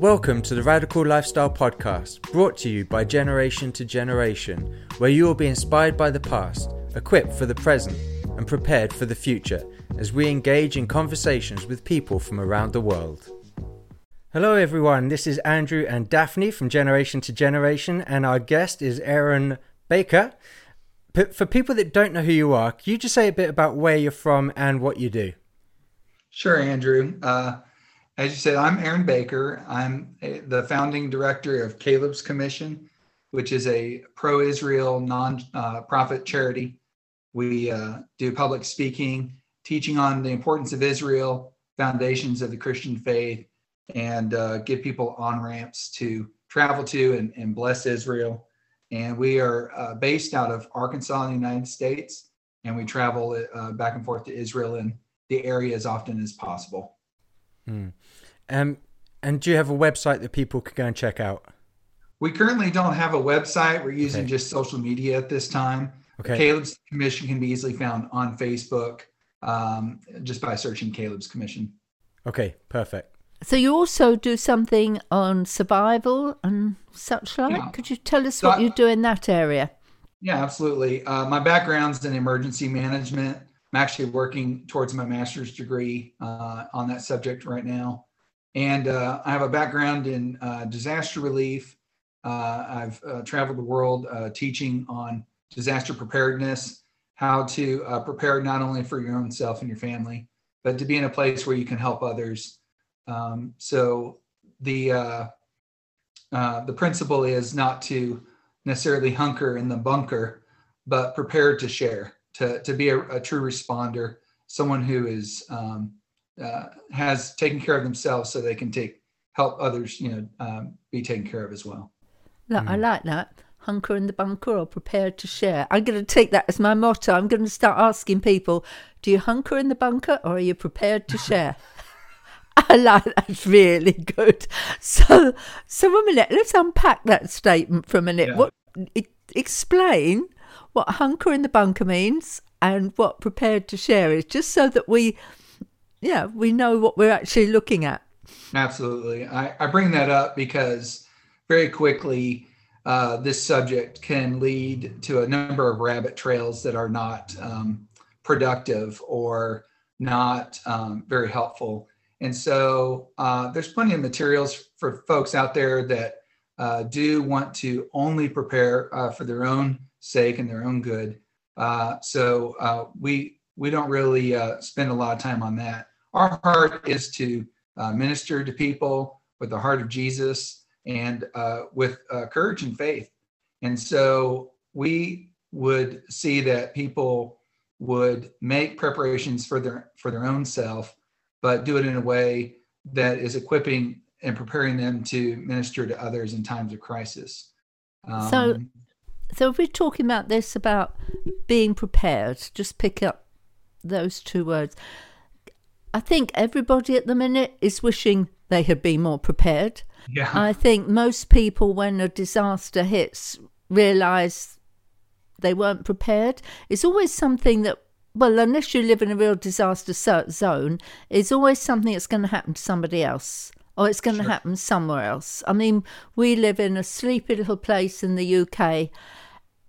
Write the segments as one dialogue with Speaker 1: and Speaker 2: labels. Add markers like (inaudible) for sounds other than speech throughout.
Speaker 1: Welcome to the Radical Lifestyle Podcast, brought to you by Generation to Generation, where you will be inspired by the past, equipped for the present, and prepared for the future as we engage in conversations with people from around the world. Hello, everyone. This is Andrew and Daphne from Generation to Generation, and our guest is Aaron Baker. For people that don't know who you are, can you just say a bit about where you're from and what you do?
Speaker 2: Sure, Andrew. Uh, as you said, I'm Aaron Baker. I'm the founding director of Caleb's Commission, which is a pro Israel non-profit uh, charity. We uh, do public speaking, teaching on the importance of Israel, foundations of the Christian faith, and uh, give people on ramps to travel to and, and bless Israel. And we are uh, based out of Arkansas in the United States, and we travel uh, back and forth to Israel and the area as often as possible.
Speaker 1: Mm. Um, and do you have a website that people can go and check out?
Speaker 2: We currently don't have a website. We're using okay. just social media at this time. Okay. Caleb's Commission can be easily found on Facebook um, just by searching Caleb's Commission.
Speaker 1: Okay, perfect.
Speaker 3: So you also do something on survival and such like. Yeah. Could you tell us so what I, you do in that area?
Speaker 2: Yeah, absolutely. Uh, my background's in emergency management. I'm actually working towards my master's degree uh, on that subject right now. And uh, I have a background in uh, disaster relief. Uh, I've uh, traveled the world uh, teaching on disaster preparedness, how to prepare not only for your own self and your family, but to be in a place where you can help others. Um, so the the principle is not to necessarily hunker in the bunker, but prepared to share, to, to be a, a true responder, someone who is um, uh, has taken care of themselves so they can take help others, you know, um, be taken care of as well.
Speaker 3: Look, mm. I like that. Hunker in the bunker or prepared to share. I'm going to take that as my motto. I'm going to start asking people, do you hunker in the bunker or are you prepared to share? (laughs) I like that. Really good. (laughs) So, so a minute. Let's unpack that statement for a minute. Yeah. What explain what hunker in the bunker means and what prepared to share is, just so that we yeah, we know what we're actually looking at.
Speaker 2: Absolutely. I, I bring that up because very quickly, uh, this subject can lead to a number of rabbit trails that are not um, productive or not um, very helpful. And so uh, there's plenty of materials for folks out there that uh, do want to only prepare uh, for their own sake and their own good. Uh, so uh, we we don't really spend a lot of time on that our heart is to uh, minister to people with the heart of Jesus and uh, with uh, courage and faith. And so we would see that people would make preparations for their for their own self, but do it in a way that is equipping and preparing them to minister to others in times of crisis.
Speaker 3: Um, so, so if we're talking about this about being prepared, just pick up those two words. I think everybody at the minute is wishing they had been more prepared.
Speaker 2: Yeah.
Speaker 3: I think most people, when a disaster hits, realize they weren't prepared. It's always something that, well, unless you live in a real disaster zone, it's always something that's going to happen to somebody else or it's going sure. to happen somewhere else. I mean, we live in a sleepy little place in the UK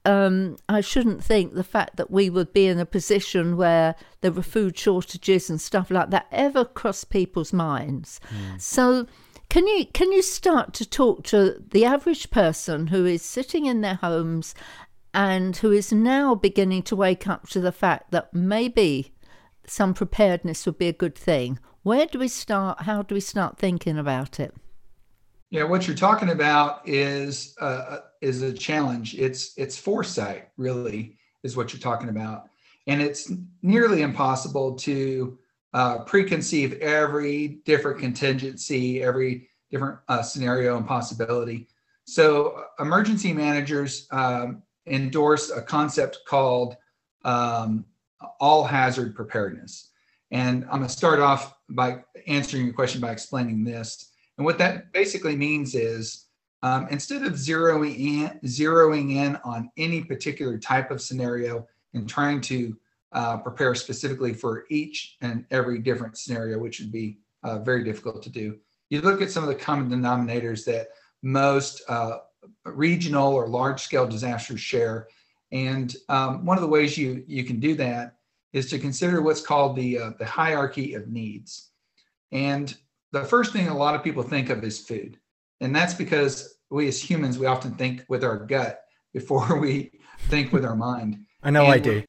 Speaker 3: um, I shouldn't think the fact that we would be in a position where there were food shortages and stuff like that ever crossed people's minds. Mm. So, can you can you start to talk to the average person who is sitting in their homes and who is now beginning to wake up to the fact that maybe some preparedness would be a good thing? Where do we start? How do we start thinking about it?
Speaker 2: Yeah, what you're talking about is uh, is a challenge. It's it's foresight, really, is what you're talking about, and it's nearly impossible to uh, preconceive every different contingency, every different uh, scenario and possibility. So, emergency managers um, endorse a concept called um, all hazard preparedness, and I'm going to start off by answering your question by explaining this. And what that basically means is um, instead of zeroing in, zeroing in on any particular type of scenario and trying to uh, prepare specifically for each and every different scenario, which would be uh, very difficult to do, you look at some of the common denominators that most uh, regional or large scale disasters share. And um, one of the ways you, you can do that is to consider what's called the, uh, the hierarchy of needs. And the first thing a lot of people think of is food. And that's because we as humans, we often think with our gut (laughs) before we think with our mind.
Speaker 1: I know
Speaker 2: and
Speaker 1: I do.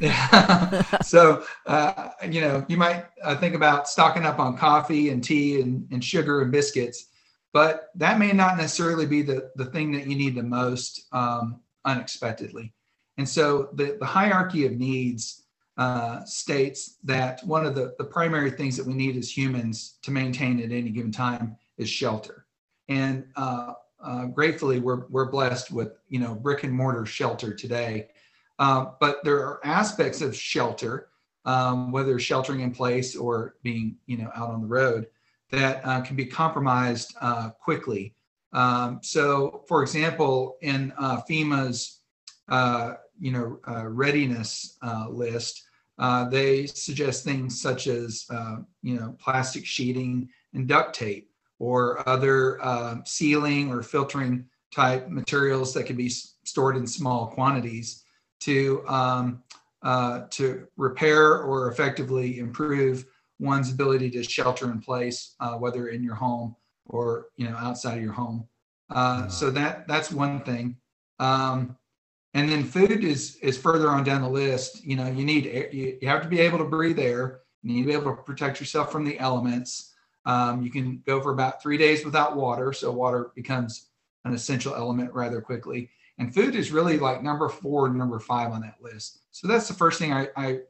Speaker 2: Yeah. (laughs) so, uh, you know, you might uh, think about stocking up on coffee and tea and, and sugar and biscuits, but that may not necessarily be the, the thing that you need the most um, unexpectedly. And so the, the hierarchy of needs uh, states that one of the, the primary things that we need as humans to maintain at any given time is shelter. And uh, uh, gratefully, we're, we're blessed with, you know, brick and mortar shelter today uh, but there are aspects of shelter, um, whether sheltering in place or being, you know, out on the road, that uh, can be compromised uh, quickly. Um, so, for example, in uh, FEMA's, uh, you know, readiness list, they suggest things such as, you know, plastic sheeting and duct tape, or other sealing or filtering type materials that can be stored in small quantities to um, uh, to repair or effectively improve one's ability to shelter in place, uh, whether in your home or you know outside of your home. Uh, so that that's one thing. Um, and then food is is further on down the list. You know, you need you, you have to be able to breathe air. You need to be able to protect yourself from the elements. Um, you can go for about three days without water, so water becomes an essential element rather quickly. And food is really like number four, number five on that list. So that's the first thing I, I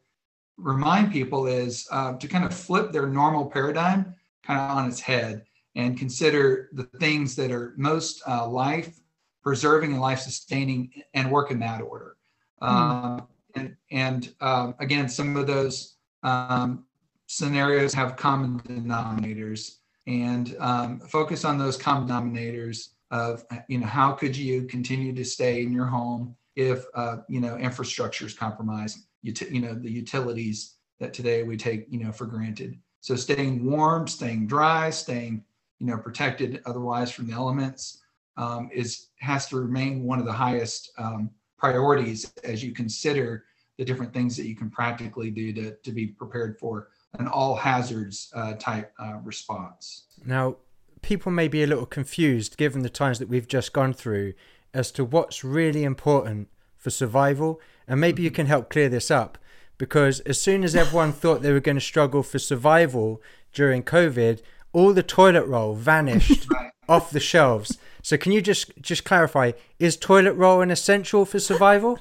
Speaker 2: remind people is uh, to kind of flip their normal paradigm kind of on its head and consider the things that are most uh, life preserving and life sustaining and work in that order. Mm. and and um, again, some of those um, scenarios have common denominators and um, focus on those common denominators of you know how could you continue to stay in your home if uh, you know infrastructure is compromised you, t- you know the utilities that today we take you know for granted so staying warm staying dry staying you know protected otherwise from the elements um, is has to remain one of the highest um, priorities as you consider the different things that you can practically do to, to be prepared for an all hazards uh, type uh, response
Speaker 1: now people may be a little confused given the times that we've just gone through as to what's really important for survival. And maybe you can help clear this up because as soon as everyone (laughs) thought they were going to struggle for survival during COVID, all the toilet roll vanished right. Off the shelves. So can you just just clarify is toilet roll an essential for survival?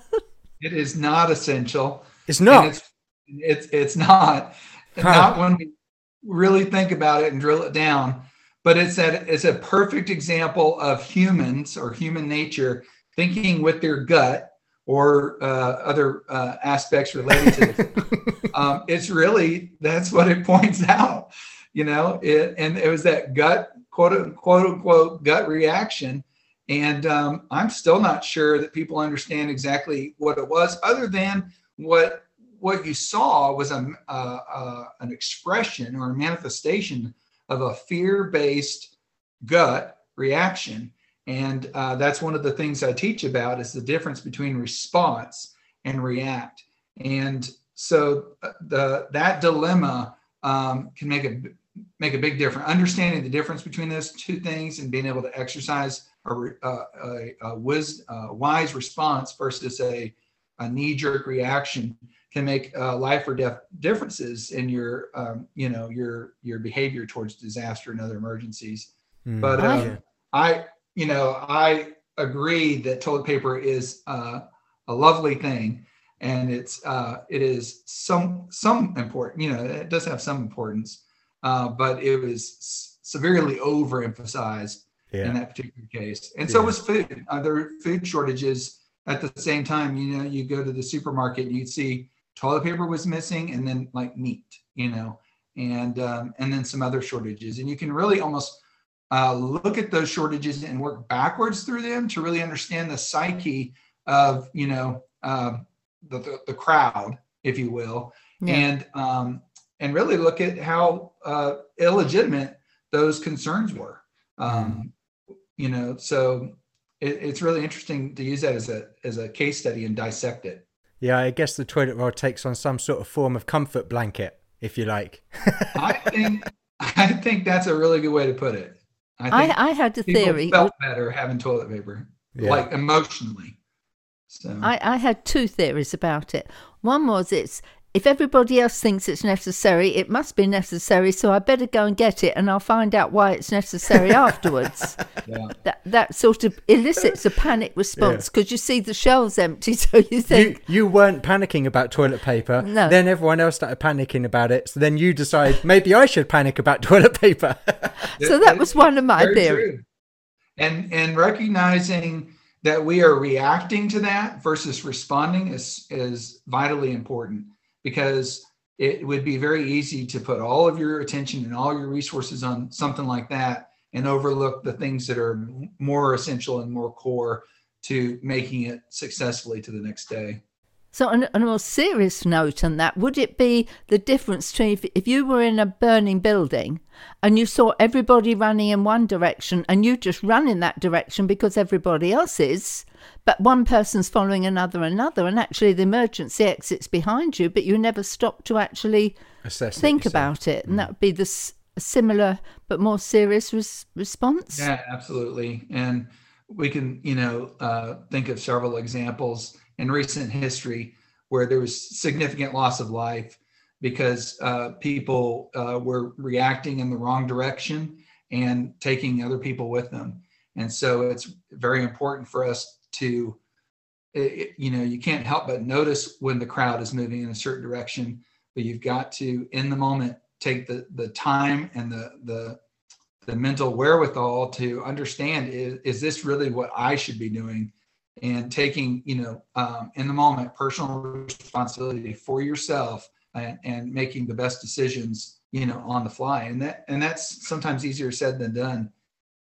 Speaker 2: It is not essential.
Speaker 1: It's not.
Speaker 2: It's, it's, it's not. Huh. Not when we really think about it and drill it down but it's that it's a perfect example of humans or human nature thinking with their gut or uh, other uh, aspects related to it. (laughs) um, it's really that's what it points out you know it, and it was that gut quote unquote unquote gut reaction and um, i'm still not sure that people understand exactly what it was other than what what you saw was a, an expression or a manifestation of a fear based gut reaction. And uh, that's one of the things I teach about is the difference between response and react. And so uh, the that dilemma um, can make a make a big difference. Understanding the difference between those two things and being able to exercise a, a, a, a wis, a wise response versus a, a knee jerk reaction can make uh, life or death differences in your um, you know your your behavior towards disaster and other emergencies. Mm, but um, i you know i agree that toilet paper is uh, a lovely thing and it's uh, it is some some important you know it does have some importance uh, but it was severely overemphasized yeah. in that particular case. And so was food. Uh, there are food shortages at the same time. You know you go to the supermarket and you see toilet paper was missing and then like meat you know and um, and then some other shortages. And you can really almost uh, look at those shortages and work backwards through them to really understand the psyche of you know uh, the, the, the crowd if you will. Yeah. and um, and really look at how uh, illegitimate those concerns were. Um, You know, so it, it's really interesting to use that as a as a case study and dissect it.
Speaker 1: Yeah, I guess the toilet roll takes on some sort of form of comfort blanket, if you like. (laughs)
Speaker 2: I think I think that's a really good way to put it.
Speaker 3: I, I, I had a
Speaker 2: people
Speaker 3: theory.
Speaker 2: felt better having toilet paper,
Speaker 1: Yeah.
Speaker 2: like emotionally. So
Speaker 3: I, I had two theories about it. One was it's if everybody else thinks it's necessary, it must be necessary, so I better go and get it and I'll find out why it's necessary (laughs) afterwards.
Speaker 2: yeah.
Speaker 3: That that sort of elicits a panic response because you see the shelves empty, (laughs) so you
Speaker 1: You,
Speaker 3: think,
Speaker 1: you weren't panicking about toilet paper.
Speaker 3: No.
Speaker 1: Then everyone else started panicking about it. So then you decide maybe I should panic about (laughs) toilet paper.
Speaker 3: so that was one of my
Speaker 2: Very
Speaker 3: theories.
Speaker 2: true. And and recognizing that we are reacting to that versus responding is is vitally important because it would be very easy to put all of your attention and all your resources on something like that and overlook the things that are more essential and more core to making it successfully to the next day.
Speaker 3: So, on, on a more serious note on that, would it be the difference between if, if you were in a burning building and you saw everybody running in one direction and you just run in that direction because everybody else is, but one person's following another another, and actually the emergency exit's behind you, but you never stop to actually
Speaker 1: Assess
Speaker 3: think
Speaker 1: yourself.
Speaker 3: about it, and that would be the s- a similar but more serious res- response.
Speaker 2: Yeah, absolutely. And we can, you know, uh, think of several examples in recent history where there was significant loss of life because uh, people uh, were reacting in the wrong direction and taking other people with them. And so it's very important for us to, it- you know, you can't help but notice when the crowd is moving in a certain direction, but you've got to, in the moment, take the the time and the the the mental wherewithal to understand is, is this really what I should be doing and taking, you know, um, in the moment, personal responsibility for yourself and, and making the best decisions, you know, on the fly. And that, and that's sometimes easier said than done.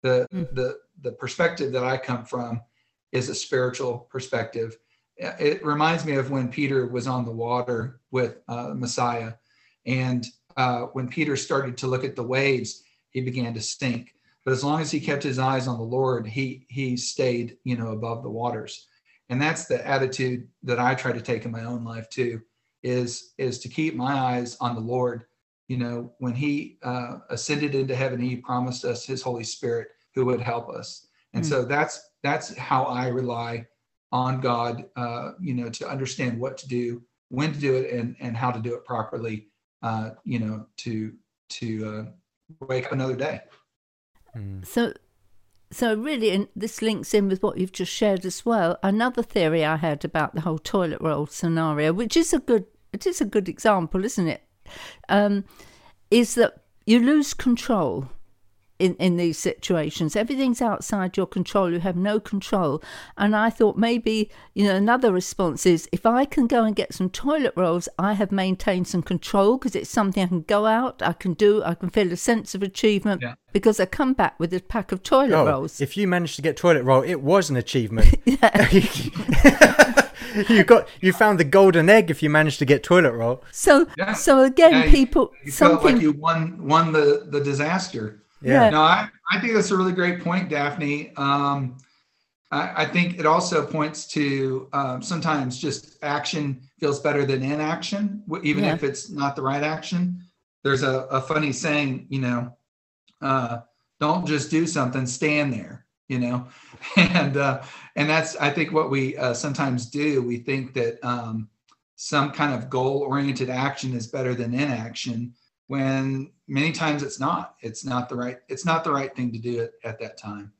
Speaker 2: The,
Speaker 3: Mm.
Speaker 2: the, the perspective that I come from is a spiritual perspective. It reminds me of when Peter was on the water with uh, Messiah. And uh, when Peter started to look at the waves, he began to sink. But as long as he kept his eyes on the Lord, he he stayed, you know, above the waters. And that's the attitude that I try to take in my own life too, is is to keep my eyes on the Lord. You know, when he uh, ascended into heaven, he promised us his Holy Spirit who would help us. And
Speaker 3: Mm.
Speaker 2: so that's that's how I rely on God, uh, you know, to understand what to do, when to do it, and and how to do it properly. Uh, you know, to to uh, wake up another day.
Speaker 1: Mm.
Speaker 3: So, so really, and this links in with what you've just shared as well. Another theory I had about the whole toilet roll scenario, which is a good, it is a good example, isn't it? Um, is that you lose control in in these situations. Everything's outside your control. You have no control. And I thought maybe you know another response is if I can go and get some toilet rolls, I have maintained some control because it's something I can go out, I can do, I can feel a sense of achievement
Speaker 2: Yeah.
Speaker 3: because I come back with a pack of toilet
Speaker 1: Oh,
Speaker 3: rolls.
Speaker 1: if you managed to get toilet roll, it was an achievement. (laughs) (laughs) you got you found the golden egg if you managed to get toilet roll.
Speaker 3: So
Speaker 2: Yeah.
Speaker 3: so again,
Speaker 2: Yeah, you-
Speaker 3: people
Speaker 2: You felt
Speaker 3: something
Speaker 2: like you won won the the disaster.
Speaker 1: Yeah.
Speaker 2: No, I, I think that's a really great point, Daphne. Um, I, I think it also points to um, sometimes just action feels better than inaction, even
Speaker 3: Yeah.
Speaker 2: if it's not the right action. There's a, a funny saying, you know, uh, don't just do something, stand there, you know, (laughs) and uh, and that's I think what we uh, sometimes do. We think that um, some kind of goal-oriented action is better than inaction when many times it's not. It's not the right it's not the right thing to do at, at that time.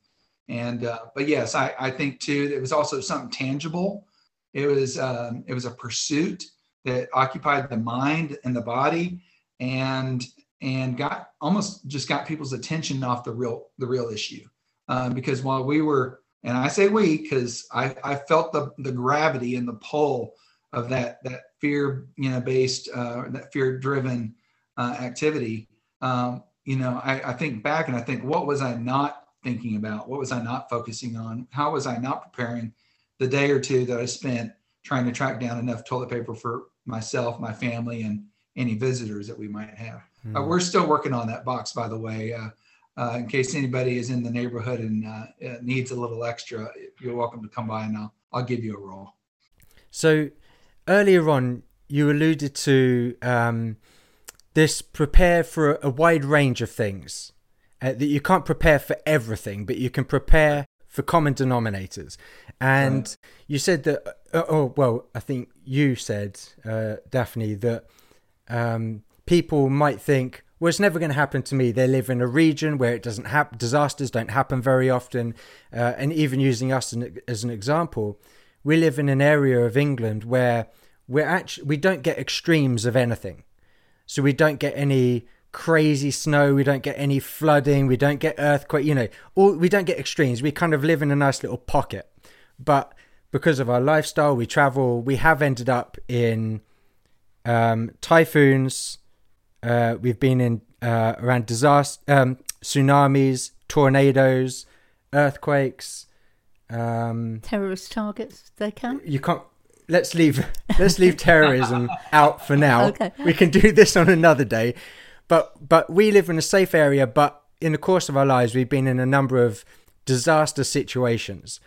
Speaker 2: And uh, but yes I, I think too it was also something tangible. It was um, it was a pursuit that occupied the mind and the body and and got almost just got people's attention off the real the real issue. Um, because while we were and i say we because i i felt the the gravity and the pull of that that fear you know based uh, that fear driven uh, activity, um, you know, I, I think back and I think, what was I not thinking about? What was I not focusing on? How was I not preparing the day or two that I spent trying to track down enough toilet paper for myself, my family, and any visitors that we might have? Uh,
Speaker 1: Mm.
Speaker 2: we're still working on that box, by the way. Uh, uh, in case anybody is in the neighborhood and uh, needs a little extra, you're welcome to come by and I'll, I'll give you a roll.
Speaker 1: So earlier on, you alluded to um, this prepare for a, wide range of things. Uh, that you can't prepare for everything, but you can prepare for common denominators. And right. you said that, uh, oh, well, I think you said, uh, Daphne, that um, people might think, well, it's never going to happen to me. They live in a region where it doesn't happen, disasters don't happen very often. Uh, and even using us an, as an example, we live in an area of England where we're actually, we don't get extremes of anything. So we don't get any crazy snow, we don't get any flooding, we don't get earthquake, you know, all, we don't get extremes. We kind of live in a nice little pocket. But because of our lifestyle, we travel, we have ended up in um, typhoons, uh, we've been in uh, around disaster, um, tsunamis, tornadoes, earthquakes, um,
Speaker 3: terrorist targets. They can.
Speaker 1: You can't. Let's leave. Let's leave terrorism (laughs) out for now. Okay. We can do this on another day. But but we live in a safe area. But in the course of our lives, we've been in a number of disaster situations,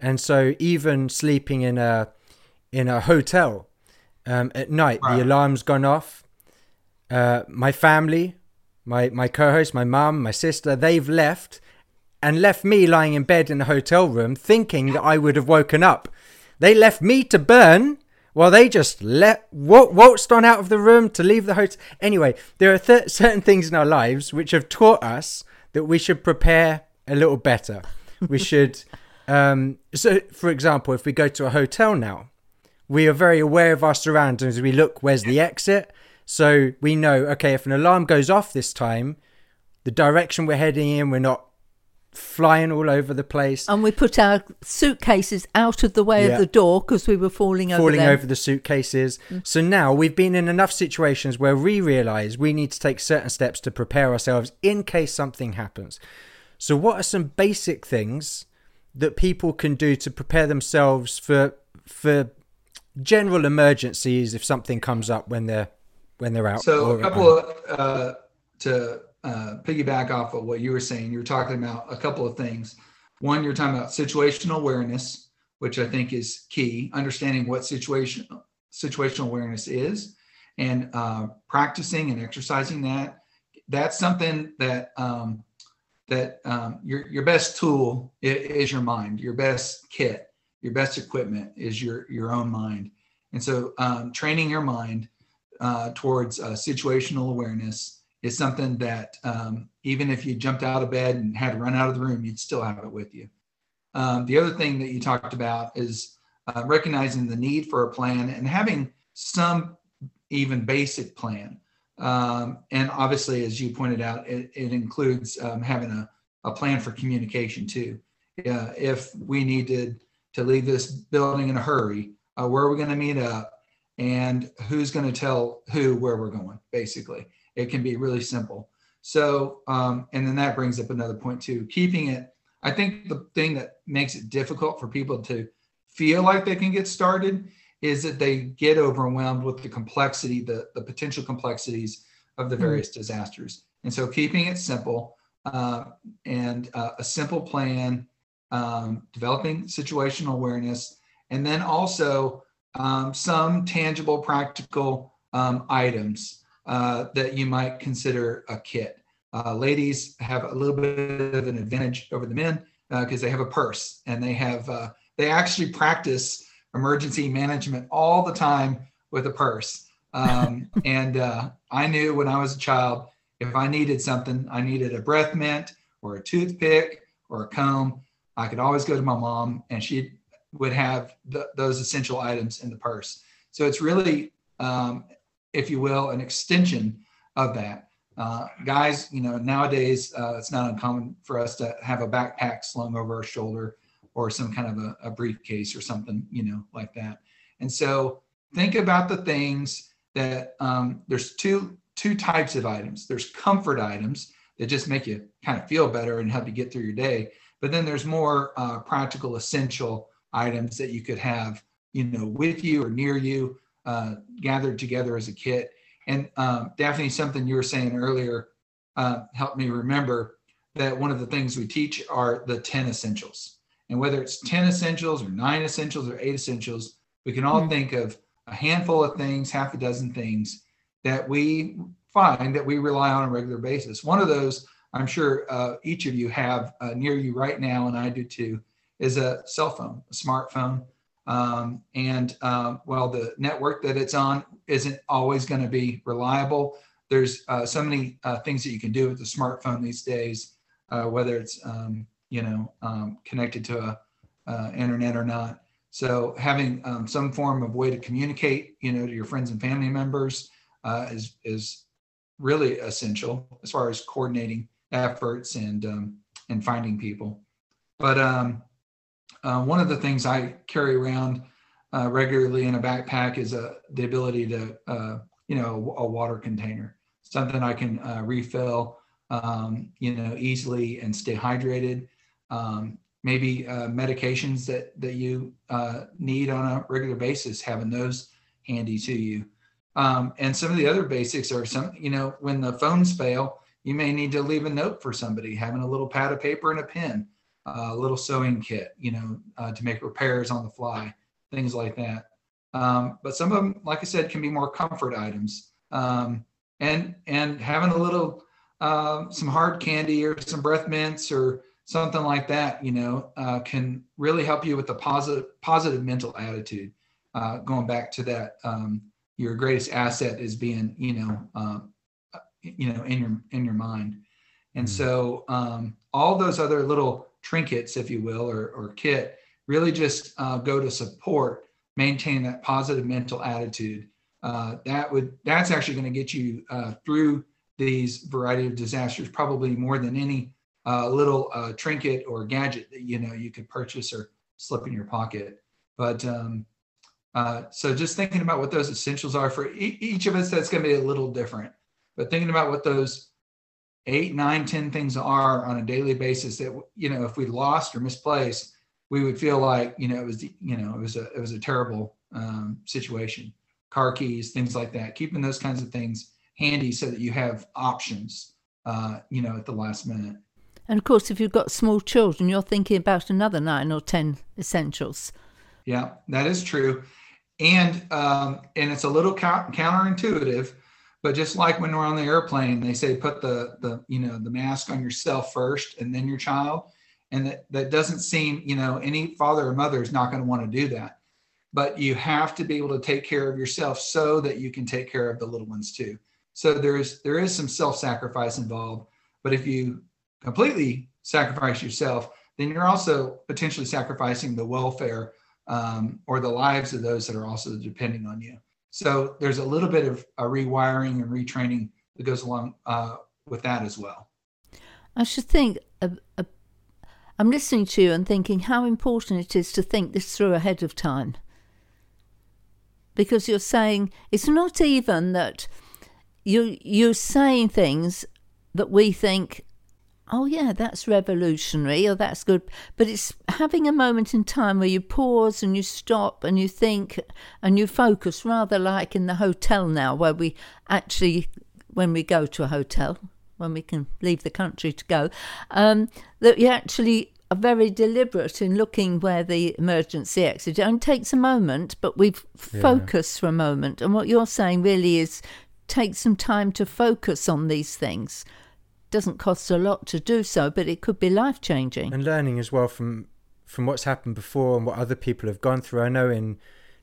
Speaker 1: and so even sleeping in a in a hotel um, at night, right. the alarm's gone off uh, my family, my my co-host, my mum, my sister, they've left and left me lying in bed in a hotel room thinking that I would have woken up. They left me to burn while they just let waltzed on out of the room to leave the hotel. Anyway, there are th- certain things in our lives which have taught us that we should prepare a little better. We (laughs) should. Um, so, for example, if we go to a hotel now, we are very aware of our surroundings. We look, where's the exit? So we know, okay, if an alarm goes off this time, the direction we're heading in, we're not flying all over the place.
Speaker 3: And we put our suitcases out of the way yeah. of the door because we were falling over
Speaker 1: falling over the suitcases. Mm. So now we've been in enough situations where we realize we need to take certain steps to prepare ourselves in case something happens. So what are some basic things that people can do to prepare themselves for for general emergencies if something comes up when they're when they're out.
Speaker 2: So a couple of uh, to uh, piggyback off of what you were saying, you were talking about a couple of things. One, you're talking about situational awareness, which I think is key. Understanding what situation situational awareness is, and uh, practicing and exercising that. That's something that um, that um, your your best tool is your mind. Your best kit, your best equipment is your your own mind. And so, um, training your mind uh, towards uh, situational awareness is something that um, even if you jumped out of bed and had to run out of the room, you'd still have it with you. Um, the other thing that you talked about is uh, recognizing the need for a plan and having some even basic plan. Um, and obviously, as you pointed out, it, it includes um, having a, a plan for communication too. Uh, if we needed to leave this building in a hurry, uh, where are we going to meet up? and who's going to tell who where we're going basically it can be really simple so um, and then that brings up another point too keeping it i think the thing that makes it difficult for people to feel like they can get started is that they get overwhelmed with the complexity the, the potential complexities of the hmm. various mm-hmm. disasters and so keeping it simple uh, and uh, a simple plan um, developing situational awareness and then also um, some tangible, practical um, items uh, that you might consider a kit. Uh, ladies have a little bit of an advantage over the men because uh, they have a purse and they have uh, they actually practice emergency management all the time with a purse. Um, (laughs) and uh, I knew when I was a child if I needed something, I needed a breath mint or a toothpick or a comb. I could always go to my mom and she'd would have the, those essential items in the purse. So it's really, um, if you will, an extension of that. Uh, guys, you know, nowadays uh, it's not uncommon for us to have a backpack slung over our shoulder or some kind of a, a briefcase or something, you know, like that. And so think about the things that um, there's two two types of items. There's comfort items that just make you kind of feel better and help you get through your day. But then there's more uh, practical, essential items that you could have, you know, with you or near you, uh, gathered together as a kit. And um, Daphne, something you were saying earlier uh, helped me remember. that one of the things we teach are the 10 essentials. And whether it's 10 essentials or nine essentials or eight essentials, we can all mm-hmm. think of a handful of things, half a dozen things that we find that we rely on a regular basis. One of those, I'm sure uh, each of you have uh, near you right now, and I do too, is a cell phone, a smartphone. Um, and um, well, the network that it's on isn't always going to be reliable. There's uh, so many uh, things that you can do with the smartphone these days, uh, whether it's um, you know um, connected to a uh, internet or not. So having um, some form of way to communicate, you know, to your friends and family members uh, is is really essential as far as coordinating efforts and um, and finding people. But um, uh, one of the things I carry around uh, regularly in a backpack is a, uh, the ability to, uh, you know, a, water container, something I can uh, refill, um, you know, easily and stay hydrated. Um, maybe uh, medications that that you need on a regular basis, having those handy to you. Um, and some of the other basics are some, you know, when the phones fail, you may need to leave a note for somebody, having a little pad of paper and a pen a little sewing kit, you know, uh, to make repairs on the fly, things like that. Um, but some of them, like I said, can be more comfort items. Um, and and having a little uh, some hard candy or some breath mints or something like that, you know, uh, can really help you with the positive positive mental attitude. Uh, going back to that, um, your greatest asset is being, you know, um, you know, in your in your mind. And mm-hmm. so um, all those other little trinkets, if you will, or, or kit, really just uh, go to support maintain that positive mental attitude. Uh, that would that's actually going to get you uh, through these variety of disasters probably more than any uh, little uh, trinket or gadget that you know you could purchase or slip in your pocket. But um, uh, so just thinking about what those essentials are for e- each of us, that's going to be a little different. But thinking about what those eight, nine, ten things are on a daily basis that you know if we lost or misplaced, we would feel like you know it was you know it was a it was a terrible um, situation. Car keys, things like that. Keeping those kinds of things handy so that you have options, uh, you know, at the last minute.
Speaker 3: And of course, if you've got small children, you're thinking about another nine or ten essentials.
Speaker 2: Yeah, that is true, and um, and it's a little counterintuitive but just like when we're on the airplane, they say put the the you know the mask on yourself first and then your child. And that, that doesn't seem, you know, any father or mother is not going to want to do that. But you have to be able to take care of yourself so that you can take care of the little ones too. So there's there is some self-sacrifice involved. But if you completely sacrifice yourself, then you're also potentially sacrificing the welfare um, or the lives of those that are also depending on you. So there's a little bit of rewiring and retraining that goes along uh, with that as well.
Speaker 3: I should think. Uh, uh, I'm listening to you and thinking how important it is to think this through ahead of time. Because you're saying it's not even that you you're saying things that we think oh yeah that's revolutionary. Or that's good. But it's having a moment in time where you pause and you stop and you think and you focus rather like in the hotel now where we actually when we go to a hotel when we can leave the country to go um, that you actually are very deliberate in looking where the emergency exit it only takes a moment but we focus yeah. for a moment. And what you're saying really is take some time to focus on these things doesn't cost a lot to do so, but it could be life changing.
Speaker 1: And learning as well from from what's happened before and what other people have gone through. I know in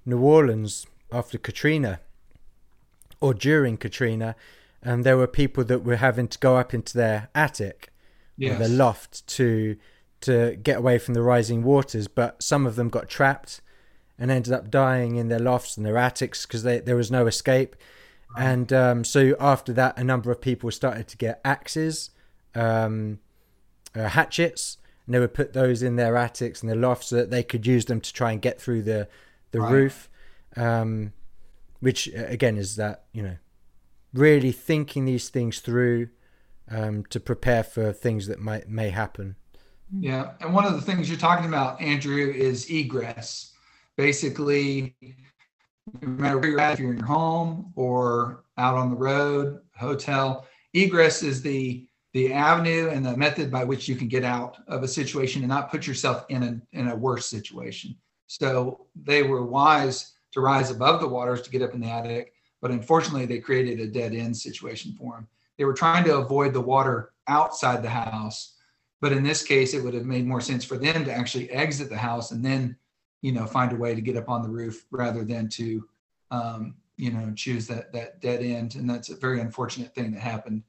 Speaker 1: New Orleans after Katrina or during Katrina, and there were people that were having to go up into their attic yes. or their loft to to get away from the rising waters, but some of them got trapped and ended up dying in their lofts and their attics because there was no escape. And um, so after that, a number of people started to get axes, um, uh, hatchets, and they would put those in their attics and their lofts so that they could use them to try and get through the the right. roof. Um, which again is that you know really thinking these things through um, to prepare for things that might may happen.
Speaker 2: Yeah, and one of the things you're talking about, Andrew, is egress. Basically, no matter where you're at, if you're in your home or out on the road, hotel, egress is the the avenue and the method by which you can get out of a situation and not put yourself in a in a worse situation. So they were wise to rise above the waters to get up in the attic, but unfortunately they created a dead end situation for them. They were trying to avoid the water outside the house, but in this case it would have made more sense for them to actually exit the house and then, you know, find a way to get up on the roof rather than to um, you know choose that that dead end. And that's a very unfortunate thing that happened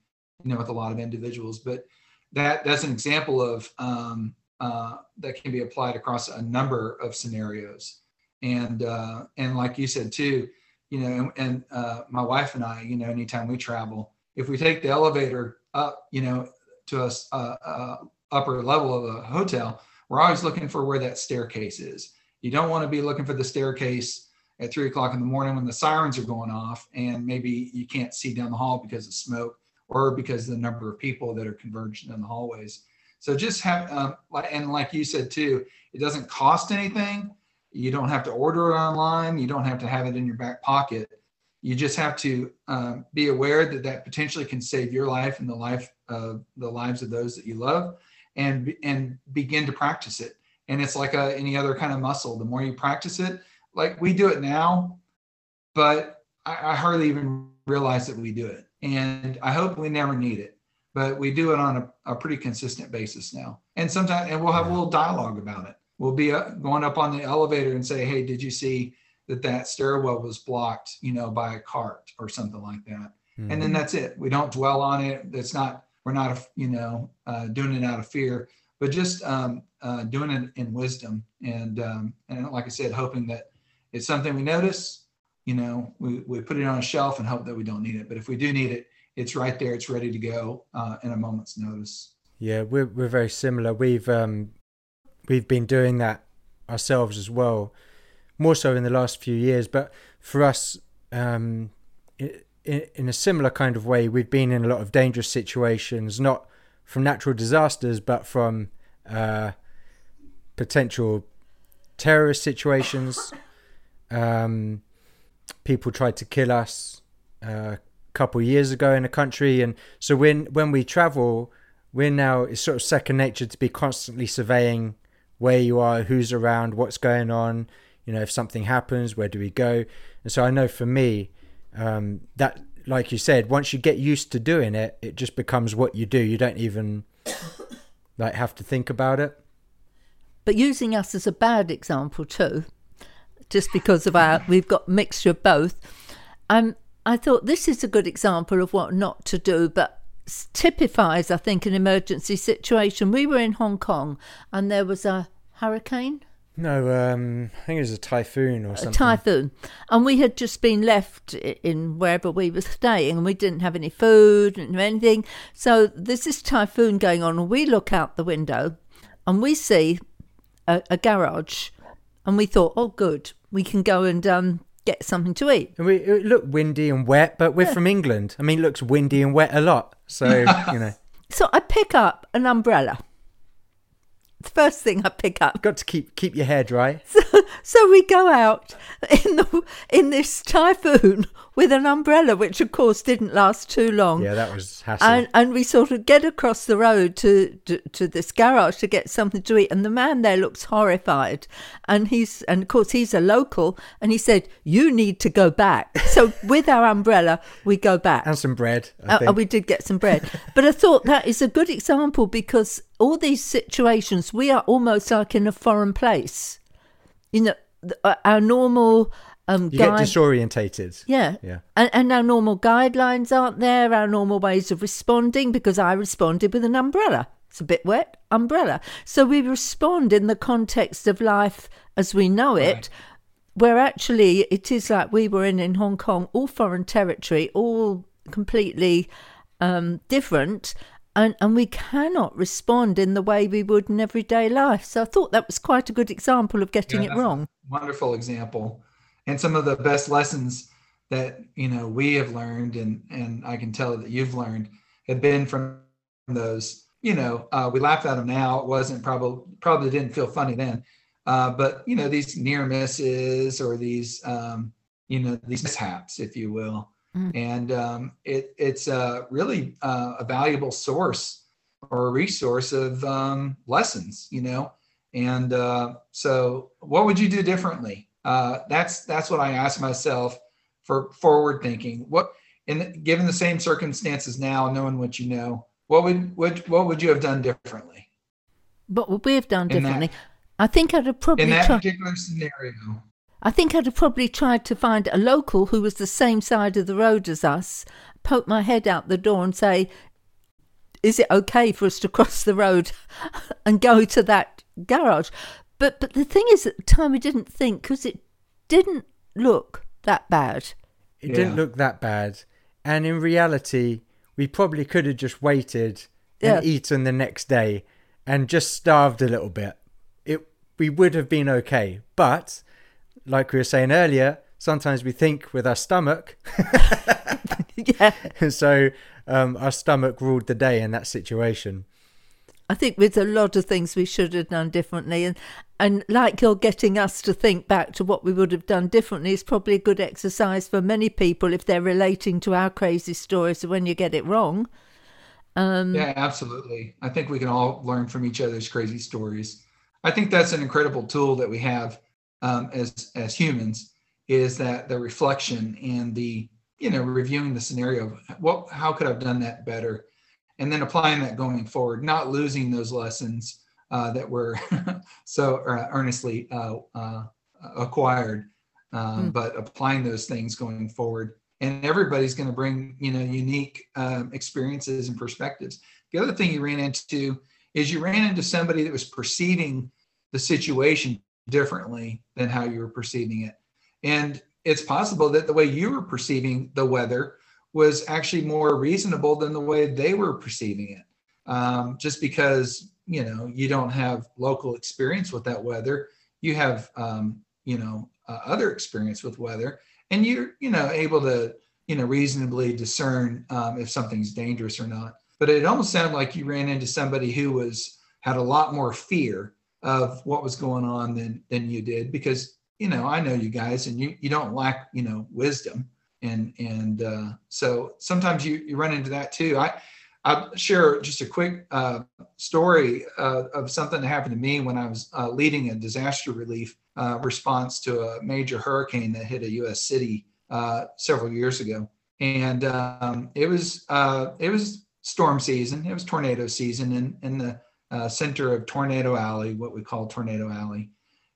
Speaker 2: you know with a lot of individuals. But that that's an example of um, uh, that can be applied across a number of scenarios. And uh, and like you said too you know and, and uh, my wife and i you know anytime we travel if we take the elevator up you know to a, a, a upper level of a hotel we're always looking for where that staircase is you don't want to be looking for the staircase at three o'clock in the morning when the sirens are going off and maybe you can't see down the hall because of smoke or because of the number of people that are converging in the hallways. So just have, um, and like you said too, it doesn't cost anything. You don't have to order it online. You don't have to have it in your back pocket. You just have to um, be aware that that potentially can save your life and the life of the lives of those that you love, and and begin to practice it. And it's like a, any other kind of muscle. The more you practice it, like we do it now, but I, I hardly even realize that we do it. And I hope we never need it, but we do it on a, a pretty consistent basis now. And sometimes, and we'll have a little dialogue about it. We'll be uh, going up on the elevator and say, "Hey, did you see that that stairwell was blocked, you know, by a cart or something like that?" Mm-hmm. And then mm-hmm. that's it. We don't dwell on it. It's not. We're not, you know, uh, doing it out of fear, but just um, uh, doing it in wisdom. And um, and like I said, hoping that it's something we notice, you know, we, we put it on a shelf and hope that we don't need it. But if we do need it, it's right there. It's ready to go uh, in a moment's notice.
Speaker 1: Yeah, we're we're very similar. We've um, we've been doing that ourselves as well, more so in the last few years. But for us, um, in, in a similar kind of way, we've been in a lot of dangerous situations, not from natural disasters, but from uh, potential terrorist situations. Um, people tried to kill us uh, a couple of years ago in a country, and so when when we travel, we're now it's sort of second nature to be constantly surveying where you are, who's around, what's going on. You know, if something happens, where do we go? And so I know for me, um, that like you said, once you get used to doing it, it just becomes what you do. You don't even like have to think about it.
Speaker 3: But using us as a bad example too, just because of our we've got mixture of both. Um, I thought this is a good example of what not to do, but typifies, I think, an emergency situation. We were in Hong Kong and there was a hurricane.
Speaker 1: No, um, I think it was a typhoon or something. A
Speaker 3: typhoon. And we had just been left in wherever we were staying and we didn't have any food and anything. So there's this typhoon going on and we look out the window and we see a, a garage and we thought, oh, good, we can go and um, get something to eat.
Speaker 1: And we, it looked windy and wet, but we're yeah. from England. I mean, it looks windy and wet a lot. So, (laughs) you know.
Speaker 3: So I pick up an umbrella. The first thing I pick up.
Speaker 1: Got to keep keep your hair dry.
Speaker 3: So, (laughs) so we go out in the in this typhoon with an umbrella, which of course didn't last too long.
Speaker 1: Yeah, that was hassle.
Speaker 3: And, and we sort of get across the road to, to, to this garage to get something to eat, and the man there looks horrified, and he's and of course he's a local, and he said, "You need to go back." So (laughs) with our umbrella, we go back
Speaker 1: and some bread.
Speaker 3: Uh, we did get some bread, but I thought that is a good example because all these situations we are almost like in a foreign place. You know, uh, our normal
Speaker 1: um, you guide- get disorientated.
Speaker 3: Yeah, yeah. And, and our normal guidelines aren't there. Our normal ways of responding because I responded with an umbrella. It's a bit wet, umbrella. So we respond in the context of life as we know it. Right. Where actually it is like we were in in Hong Kong, all foreign territory, all completely um, different, and, and we cannot respond in the way we would in everyday life. So I thought that was quite a good example of getting yeah, it wrong.
Speaker 2: Wonderful example and some of the best lessons that you know we have learned and and i can tell that you've learned have been from those you know uh, we laugh at them now it wasn't probably probably didn't feel funny then uh, but you know these near misses or these um, you know these mishaps if you will mm. and um, it, it's uh, really uh, a valuable source or a resource of um, lessons, you know. And uh, so, what would you do differently? Uh, that's that's what I ask myself for forward thinking. What, in given the same circumstances now, knowing what you know, what would what what would you have done differently?
Speaker 3: What would we have done differently? That, I think I'd have probably
Speaker 2: in that particular scenario.
Speaker 3: I think I'd have probably tried to find a local who was the same side of the road as us, poke my head out the door and say, Is it okay for us to cross the road (laughs) and go to that garage? But but the thing is, at the time, we didn't think because it didn't look that bad.
Speaker 1: It yeah. didn't look that bad. And in reality, we probably could have just waited and yeah. eaten the next day and just starved a little bit. It we would have been okay. But like we were saying earlier, sometimes we think with our stomach. (laughs) yeah. (laughs) so um, our stomach ruled the day in that situation.
Speaker 3: I think with a lot of things we should have done differently, and and like you're getting us to think back to what we would have done differently is probably a good exercise for many people if they're relating to our crazy stories when you get it wrong.
Speaker 2: Um, yeah, absolutely. I think we can all learn from each other's crazy stories. I think that's an incredible tool that we have um, as as humans is that the reflection and the you know reviewing the scenario. Of what how could I've done that better, and then applying that going forward, not losing those lessons uh, that were (laughs) so uh, earnestly uh, uh acquired, mm. but applying those things going forward. And everybody's going to bring you know unique um, experiences and perspectives. The other thing you ran into is you ran into somebody that was perceiving the situation differently than how you were perceiving it. And it's possible that the way you were perceiving the weather was actually more reasonable than the way they were perceiving it. Um, just because you know you don't have local experience with that weather, you have um, you know uh, other experience with weather, and you're you know able to you know reasonably discern um, if something's dangerous or not. But it almost sounded like you ran into somebody who was had a lot more fear of what was going on than than you did because you know I know you guys and you you don't lack you know wisdom and and uh, so sometimes you you run into that too. I I'll share just a quick uh, story uh, of something that happened to me when I was uh, leading a disaster relief uh, response to a major hurricane that hit a U.S. city uh, several years ago, and um, it was it was storm season, it was tornado season, and and the uh, center of Tornado Alley, what we call Tornado Alley.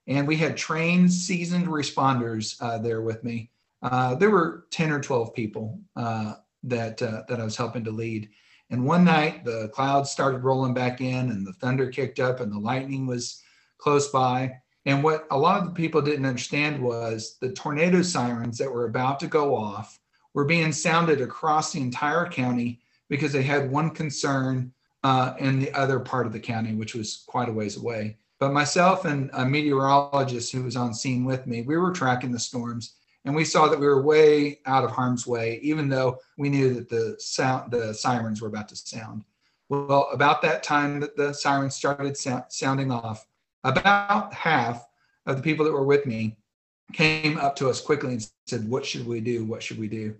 Speaker 2: And we had trained, seasoned responders uh, there with me. Uh, there were 10 or 12 people uh, that, uh, that I was helping to lead. And one night, the clouds started rolling back in, and the thunder kicked up, and the lightning was close by. And what a lot of the people didn't understand was the tornado sirens that were about to go off were being sounded across the entire county because they had one concern uh, in the other part of the county, which was quite a ways away. But myself and a meteorologist who was on scene with me, we were tracking the storms and we saw that we were way out of harm's way, even though we knew that the sound, the sirens were about to sound. Well, about that time that the sirens started so- sounding off, about half of the people that were with me came up to us quickly and said, "What should we do? What should we do?"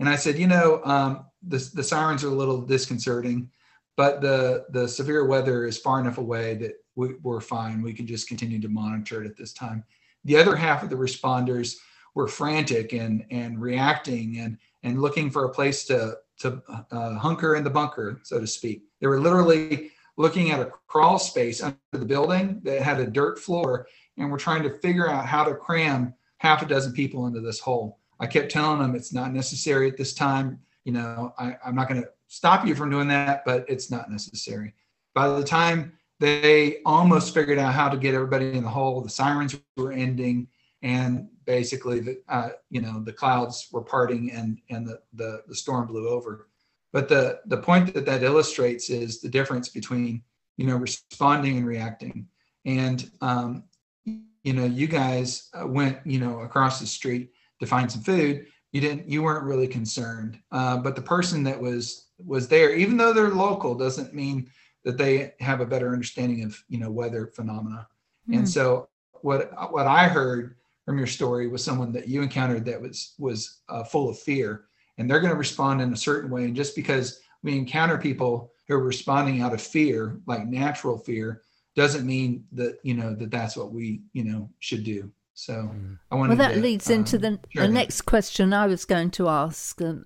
Speaker 2: And I said, "You know, um, the the sirens are a little disconcerting but the the severe weather is far enough away that we, are fine. We can just continue to monitor it at this time. The other half of the responders were frantic and and reacting and and looking for a place to to uh, hunker in the bunker, so to speak. They were literally looking at a crawl space under the building that had a dirt floor, and we're trying to figure out how to cram half a dozen people into this hole. I kept telling them it's not necessary at this time. You know, I, I'm not going to stop you from doing that, but it's not necessary. By the time they almost figured out how to get everybody in the hole, the sirens were ending, and basically, the uh, you know the clouds were parting and and the, the the storm blew over. But the the point that that illustrates is the difference between you know responding and reacting. And um, you know, you guys uh, went you know across the street to find some food. You didn't. You weren't really concerned. Uh, but the person that was was there, even though they're local, doesn't mean that they have a better understanding of you know weather phenomena. Mm. And so what what I heard from your story was someone that you encountered that was was uh, full of fear, and they're going to respond in a certain way. And just because we encounter people who are responding out of fear, like natural fear, doesn't mean that you know that that's what we you know should do. So mm. I want.
Speaker 3: Well, that to, leads um, into the, the next question I was going to ask um,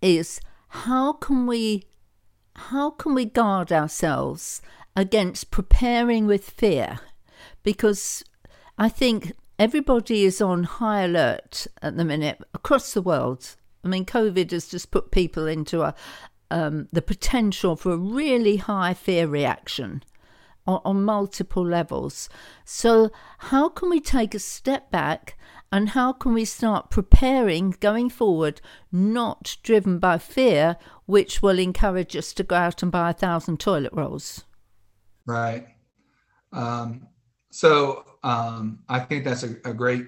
Speaker 3: is how can we how can we guard ourselves against preparing with fear? Because I think everybody is on high alert at the minute across the world. I mean, COVID has just put people into a um, the potential for a really high fear reaction on, on multiple levels. So, how can we take a step back and how can we start preparing going forward, not driven by fear, which will encourage us to go out and buy a thousand toilet rolls?
Speaker 2: Right. Um, so um, I think that's a, a great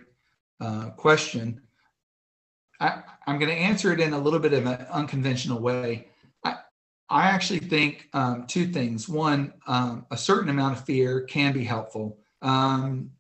Speaker 2: uh, question. I, am going to answer it in a little bit of an unconventional way. I actually think um, two things. One, um, a certain amount of fear can be helpful, um,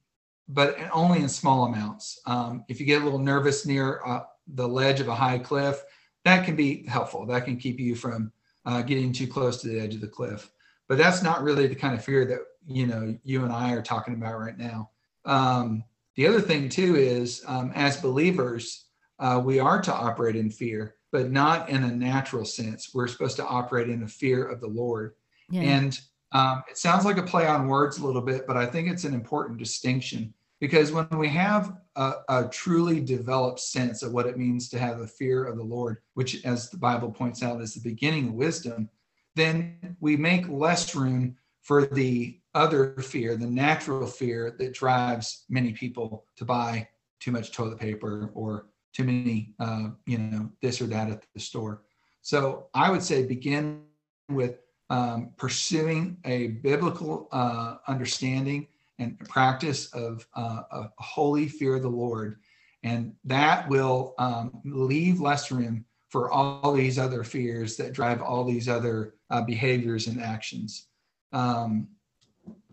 Speaker 2: but only in small amounts. Um, if you get a little nervous near uh, the ledge of a high cliff, that can be helpful. That can keep you from uh, getting too close to the edge of the cliff. But that's not really the kind of fear that you know you and I are talking about right now. Um, the other thing too is, um, as believers, uh, we are to operate in fear but not in a natural sense. We're supposed to operate in the fear of the Lord. Yeah. And um, it sounds like a play on words a little bit, but I think it's an important distinction because when we have a, a, truly developed sense of what it means to have a fear of the Lord, which, as the Bible points out, is the beginning of wisdom, then we make less room for the other fear, the natural fear that drives many people to buy too much toilet paper or too many, uh, you know, this or that at the store. So I would say begin with um, pursuing a biblical uh, understanding and practice of uh, a holy fear of the Lord. And that will um, leave less room for all these other fears that drive all these other uh, behaviors and actions. Um,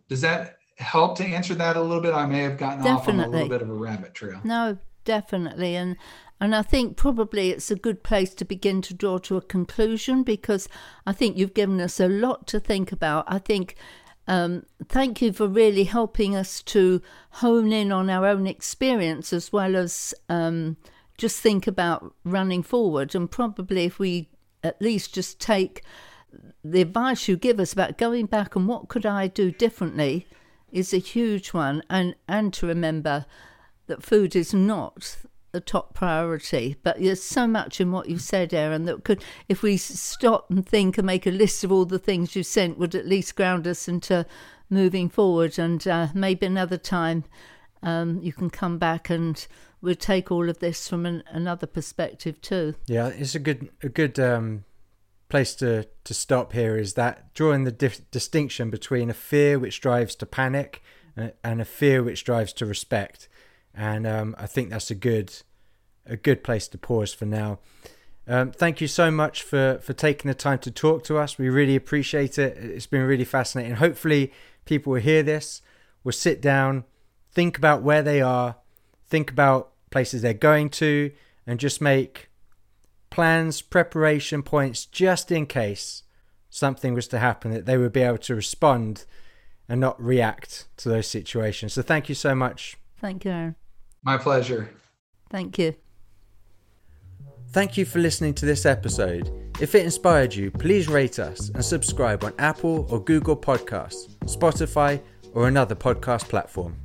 Speaker 2: does that help to answer that a little bit? I may have gotten Definitely. off on a little bit of a rabbit trail.
Speaker 3: No, definitely and and I think probably it's a good place to begin to draw to a conclusion because I think you've given us a lot to think about. I think um, thank you for really helping us to hone in on our own experience as well as um, just think about running forward. And probably if we at least just take the advice you give us about going back and what could I do differently is a huge one. And, and to remember that food is not the top priority. But there's so much in what you've said, Aaron, that could, if we stop and think and make a list of all the things you've sent, would at least ground us into moving forward. And uh, maybe another time um, you can come back and we'll take all of this from an, another perspective too.
Speaker 1: Yeah, it's a good a good um, place to to stop here. Is that drawing the dif- distinction between a fear which drives to panic and, and a fear which drives to respect and um, I think that's a good a good place to pause for now. Um, thank you so much for for taking the time to talk to us. We really appreciate it. It's been really fascinating. Hopefully, people will hear this, will sit down, think about where they are, think about places they're going to, and just make plans, preparation points just in case something was to happen that they would be able to respond and not react to those situations. So thank you so much.
Speaker 3: Thank you.
Speaker 2: My pleasure.
Speaker 3: Thank you.
Speaker 1: Thank you for listening to this episode. If it inspired you, please rate us and subscribe on Apple or Google Podcasts, Spotify, or another podcast platform.